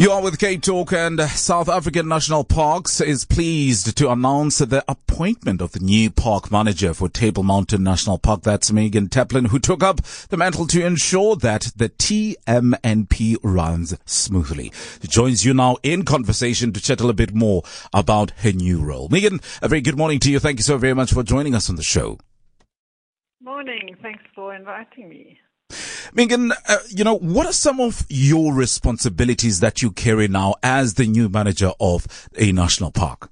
You are with Cape Talk and South African National Parks is pleased to announce the appointment of the new park manager for Table Mountain National Park. That's Megan Taplin, who took up the mantle to ensure that the TMNP runs smoothly. She joins you now in conversation to chat a little bit more about her new role. Megan, a very good morning to you. Thank you so very much for joining us on the show. Morning. Thanks for inviting me. Megan, uh, you know, what are some of your responsibilities that you carry now as the new manager of a national park?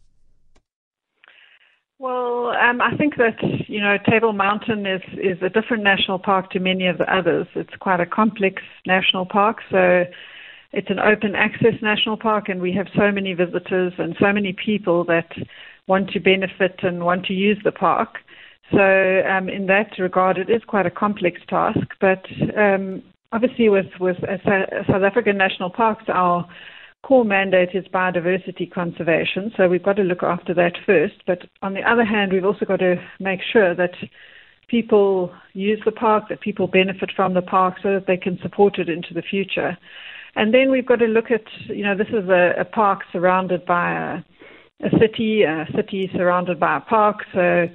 Well, um, I think that you know Table Mountain is is a different national park to many of the others. It's quite a complex national park, so it's an open access national park, and we have so many visitors and so many people that want to benefit and want to use the park. So um, in that regard, it is quite a complex task. But um, obviously, with with South African national parks, our core mandate is biodiversity conservation. So we've got to look after that first. But on the other hand, we've also got to make sure that people use the park, that people benefit from the park, so that they can support it into the future. And then we've got to look at, you know, this is a, a park surrounded by a, a city, a city surrounded by a park. So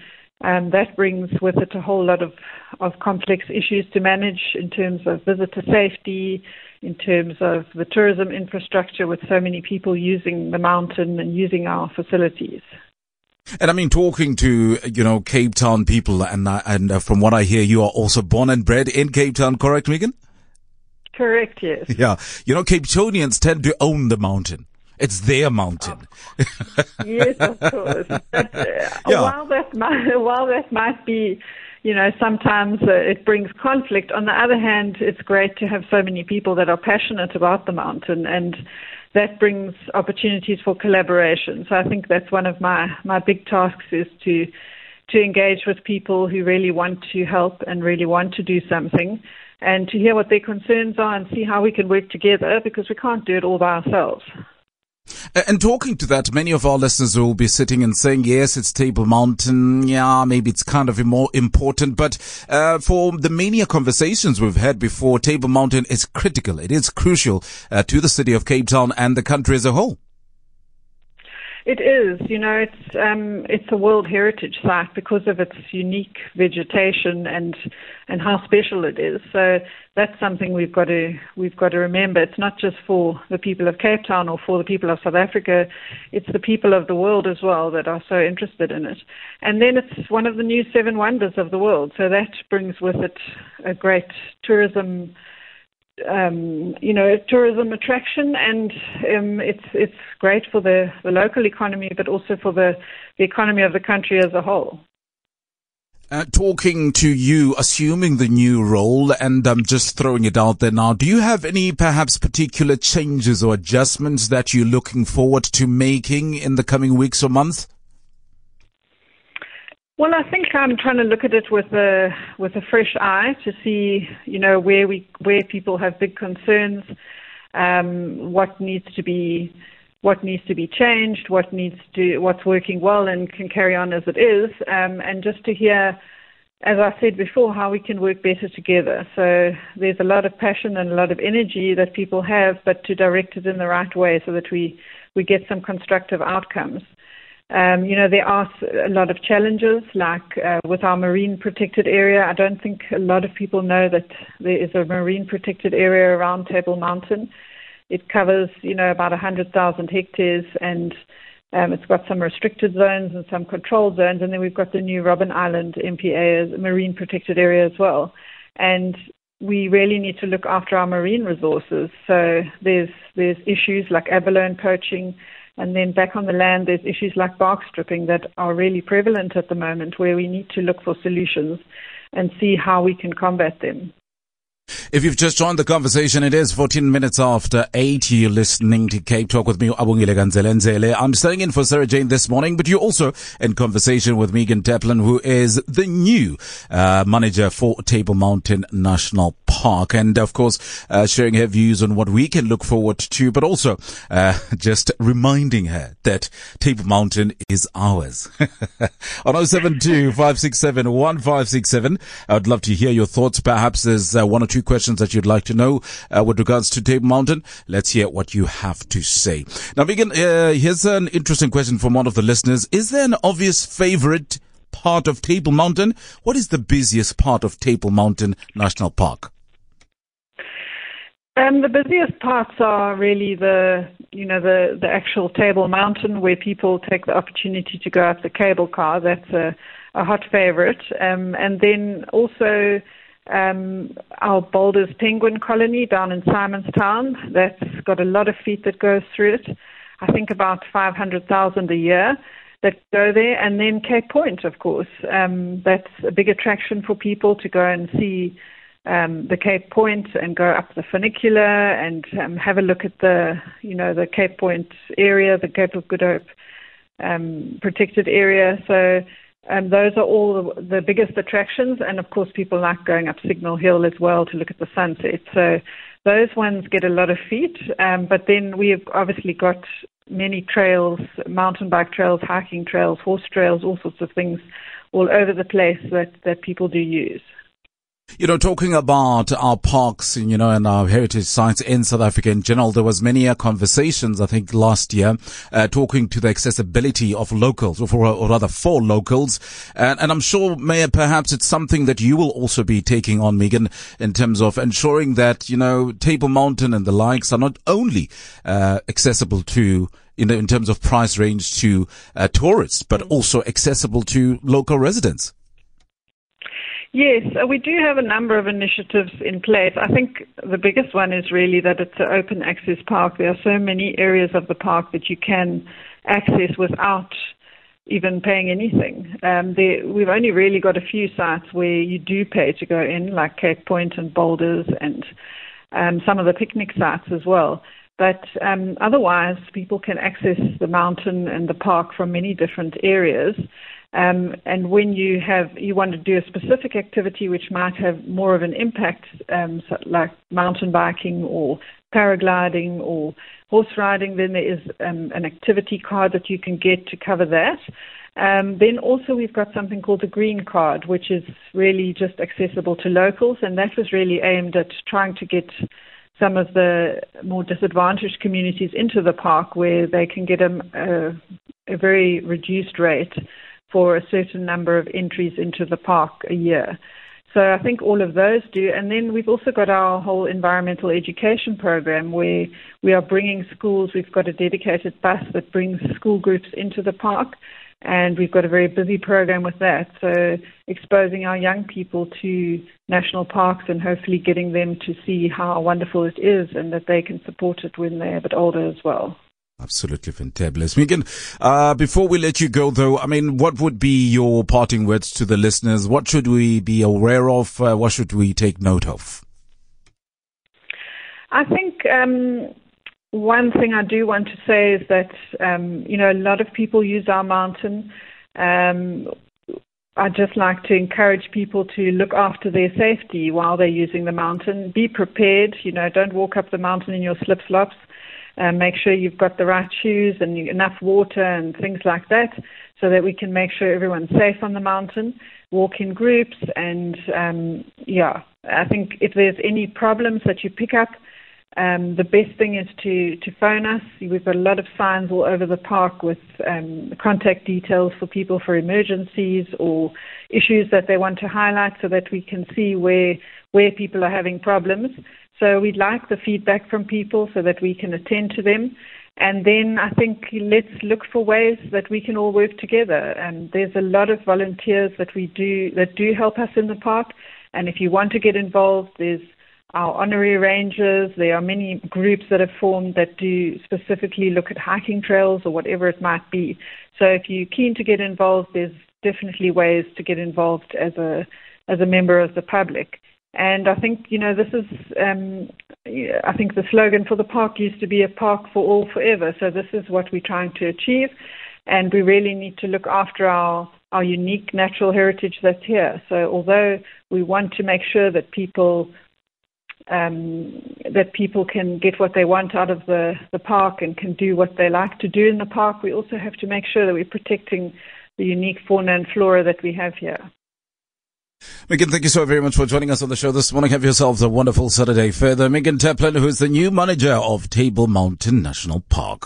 um, that brings with it a whole lot of, of complex issues to manage in terms of visitor safety, in terms of the tourism infrastructure with so many people using the mountain and using our facilities. And I mean, talking to you know Cape Town people, and and uh, from what I hear, you are also born and bred in Cape Town, correct, Megan? Correct. Yes. Yeah. You know, Capetonians tend to own the mountain. It's their mountain. yes, of course. But, uh, yeah. While that might, while that might be, you know, sometimes uh, it brings conflict. On the other hand, it's great to have so many people that are passionate about the mountain, and that brings opportunities for collaboration. So I think that's one of my my big tasks is to to engage with people who really want to help and really want to do something and to hear what their concerns are and see how we can work together because we can't do it all by ourselves. And talking to that, many of our listeners will be sitting and saying, yes, it's Table Mountain. Yeah, maybe it's kind of more important. But uh, for the many conversations we've had before, Table Mountain is critical. It is crucial uh, to the city of Cape Town and the country as a whole. It is, you know, it's um, it's a World Heritage Site because of its unique vegetation and and how special it is. So that's something we've got to we've got to remember. It's not just for the people of Cape Town or for the people of South Africa. It's the people of the world as well that are so interested in it. And then it's one of the new seven wonders of the world. So that brings with it a great tourism um, you know, tourism attraction, and um, it's it's great for the, the local economy, but also for the, the economy of the country as a whole. Uh, talking to you, assuming the new role, and I'm just throwing it out there now. Do you have any perhaps particular changes or adjustments that you're looking forward to making in the coming weeks or months? Well, I think I'm trying to look at it with a with a fresh eye to see, you know, where we where people have big concerns, um, what needs to be what needs to be changed, what needs to what's working well and can carry on as it is, um, and just to hear, as I said before, how we can work better together. So there's a lot of passion and a lot of energy that people have, but to direct it in the right way so that we we get some constructive outcomes. Um, you know, there are a lot of challenges, like uh, with our marine protected area. I don't think a lot of people know that there is a marine protected area around Table Mountain. It covers, you know, about 100,000 hectares and um, it's got some restricted zones and some controlled zones. And then we've got the new Robben Island MPA marine protected area as well. And we really need to look after our marine resources. So there's, there's issues like abalone poaching, and then back on the land, there's issues like bark stripping that are really prevalent at the moment where we need to look for solutions and see how we can combat them. If you've just joined the conversation, it is 14 minutes after 8. You're listening to Cape Talk with me, Abongile Nzelenzele. I'm staying in for Sara-Jayne this morning, but you're also in conversation with Megan Taplin, who is the new uh, manager for Table Mountain National Park. And of course, uh, sharing her views on what we can look forward to, but also uh, just reminding her that Table Mountain is ours. on 072 567 1567, I would love to hear your thoughts. Perhaps there's uh, one or two few questions that you'd like to know uh, with regards to Table Mountain. Let's hear what you have to say. Now, Megan, uh, here's an interesting question from one of the listeners. Is there an obvious favorite part of Table Mountain? What is the busiest part of Table Mountain National Park? Um, the busiest parts are really the, you know, the, the actual Table Mountain where people take the opportunity to go up the cable car. That's a, a hot favorite. Um, and then also um, our Boulders Penguin Colony down in Simonstown. That's got a lot of feet that goes through it. I think about 500,000 a year that go there. And then Cape Point, of course. Um, that's a big attraction for people to go and see um, the Cape Point and go up the funicular and um, have a look at the, you know, the Cape Point area, the Cape of Good Hope um, protected area. So um, those are all the, the biggest attractions, and of course, people like going up Signal Hill as well to look at the sunset. So those ones get a lot of feet. Um, but then we've obviously got many trails, mountain bike trails, hiking trails, horse trails, all sorts of things all over the place that, that people do use. You know, talking about our parks, you know, and our heritage sites in South Africa in general, there was many uh, conversations, I think, last year, uh, talking to the accessibility of locals, or, for, or rather for locals. And, and, I'm sure, Mayor, perhaps it's something that you will also be taking on, Megan, in terms of ensuring that, you know, Table Mountain and the likes are not only uh, accessible to you know, in terms of price range to uh, tourists, but also accessible to local residents. Yes, uh, we do have a number of initiatives in place. I think the biggest one is really that it's an open access park. There are so many areas of the park that you can access without even paying anything. Um, there, we've only really got a few sites where you do pay to go in, like Cape Point and Boulders and um, some of the picnic sites as well. But um, otherwise, people can access the mountain and the park from many different areas. Um, and when you have you want to do a specific activity which might have more of an impact, um, so like mountain biking or paragliding or horse riding, then there is um, an activity card that you can get to cover that. Um, then also we've got something called the green card, which is really just accessible to locals, and that was really aimed at trying to get some of the more disadvantaged communities into the park where they can get a, a, a very reduced rate for a certain number of entries into the park a year. So I think all of those do. And then we've also got our whole environmental education program where we are bringing schools. We've got a dedicated bus that brings school groups into the park. And we've got a very busy program with that. So exposing our young people to national parks and hopefully getting them to see how wonderful it is and that they can support it when they're a bit older as well. Absolutely fantabulous. Megan, uh, before we let you go though, I mean, what would be your parting words to the listeners? What should we be aware of? Uh, what should we take note of? I think um, one thing I do want to say is that, um, you know, a lot of people use our mountain. Um, I'd just like to encourage people to look after their safety while they're using the mountain. Be prepared, you know, don't walk up the mountain in your slip flops. Um, make sure you've got the right shoes and enough water and things like that so that we can make sure everyone's safe on the mountain. Walk in groups and, um, yeah, I think if there's any problems that you pick up, um, the best thing is to, to phone us. We've got a lot of signs all over the park with um, contact details for people for emergencies or issues that they want to highlight so that we can see where, where people are having problems. So we'd like the feedback from people so that we can attend to them. And then I think let's look for ways that we can all work together. And there's a lot of volunteers that we do that do help us in the park. And if you want to get involved, there's our honorary rangers. There are many groups that have formed that do specifically look at hiking trails or whatever it might be. So if you're keen to get involved, there's definitely ways to get involved as a as a member of the public. And I think, you know, this is, um, I think the slogan for the park used to be a park for all forever. So this is what we're trying to achieve. And we really need to look after our, our unique natural heritage that's here. So although we want to make sure that people um, that people can get what they want out of the, the park and can do what they like to do in the park, we also have to make sure that we're protecting the unique fauna and flora that we have here. Megan, thank you so very much for joining us on the show this morning. Have yourselves a wonderful Saturday further. Megan Taplin, who's the new manager of Table Mountain National Park.